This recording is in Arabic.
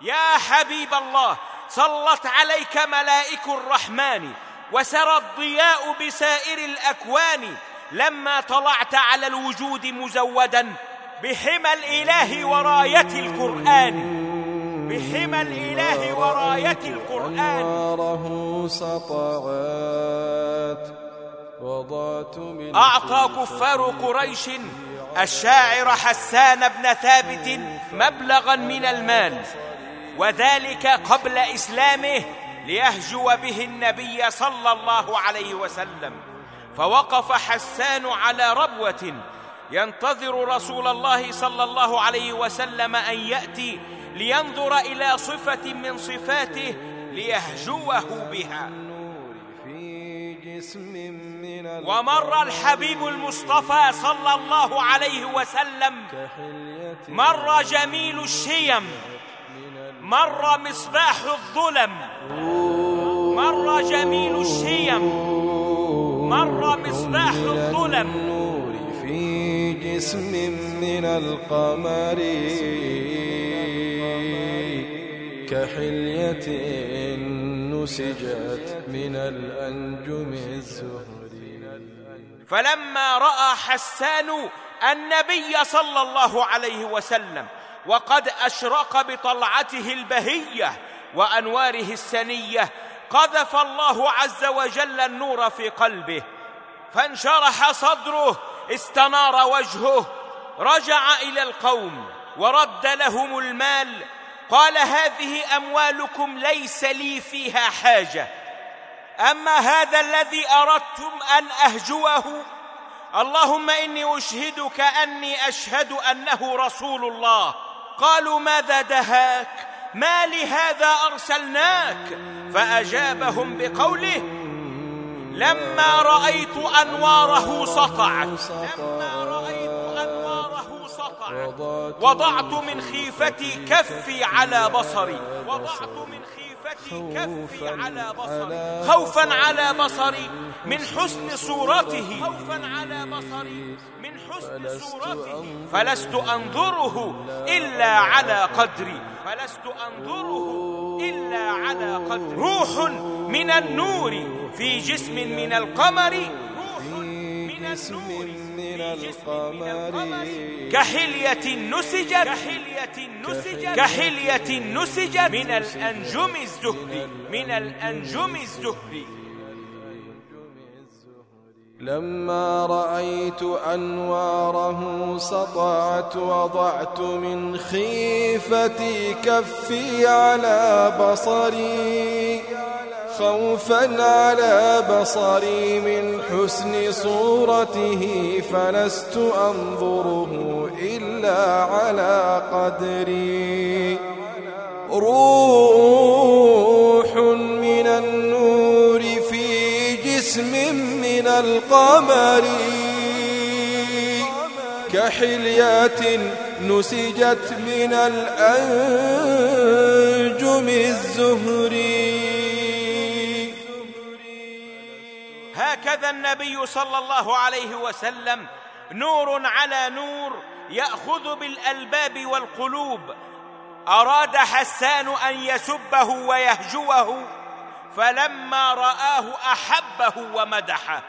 يا حبيب الله صلت عليك ملائك الرحمن وسرى الضياء بسائر الأكوان لما طلعت على الوجود مزودا بحمى الإله وراية القرآن. بحمى الإله وراية القرآن. أنواره سطعت وضعت من أعطى كفار قريش الشاعر حسان بن ثابت مبلغا من المال. وذلك قبل إسلامه ليهجو به النبي صلى الله عليه وسلم. فوقف حسان على ربوة ينتظر رسول الله صلى الله عليه وسلم أن يأتي لينظر إلى صفة من صفاته ليهجوه بها. ومر الحبيب المصطفى صلى الله عليه وسلم مر جميل الشيم مر مصباح الظلم. مر جميل الشيم. مر مصباح الظلم. النور في جسم من القمر كحلية نسجت من الأنجم الزهري. فلما رأى حسان النبي صلى الله عليه وسلم وقد أشرق بطلعته البهية وأنواره السنية قذف الله عز وجل النور في قلبه فانشرح صدره استنار وجهه رجع إلى القوم ورد لهم المال قال هذه أموالكم ليس لي فيها حاجة أما هذا الذي أردتم أن أهجوه؟ اللهم إني أشهدك أني أشهد أنه رسول الله. قالوا ماذا دهاك؟ ما لهذا أرسلناك؟ فأجابهم بقوله لما رأيت أنواره سطعت. لما رأيت أنواره سطعت. وضعت من خيفتي كفي على بصري. وضعت من خيفتي كفي على بصري. خوفا على بصري. من حسن صورته. خوفا على بصري من حسن صورته. فلست أنظره إلا على قدري. فلست أنظره إلا على قدري. روح من النور في جسم من القمر روح من القمر. كحلية نسجت. كحلية نسجت. كحلية نسجت. من الأنجم الزهري. من الأنجم الزهري. لما رأيت أنواره سطعت وضعت من خيفتي كفي على بصري. خوفا على بصري من حسن صورته فلست أنظره إلا على قدري. روح من النور في جسم من القمر كحلية نسجت من الأنجم الزهري. هكذا النبي صلى الله عليه وسلم نور على نور يأخذ بالألباب والقلوب. أراد حسان أن يسبه ويهجوه فلما رآه أحبه ومدحه.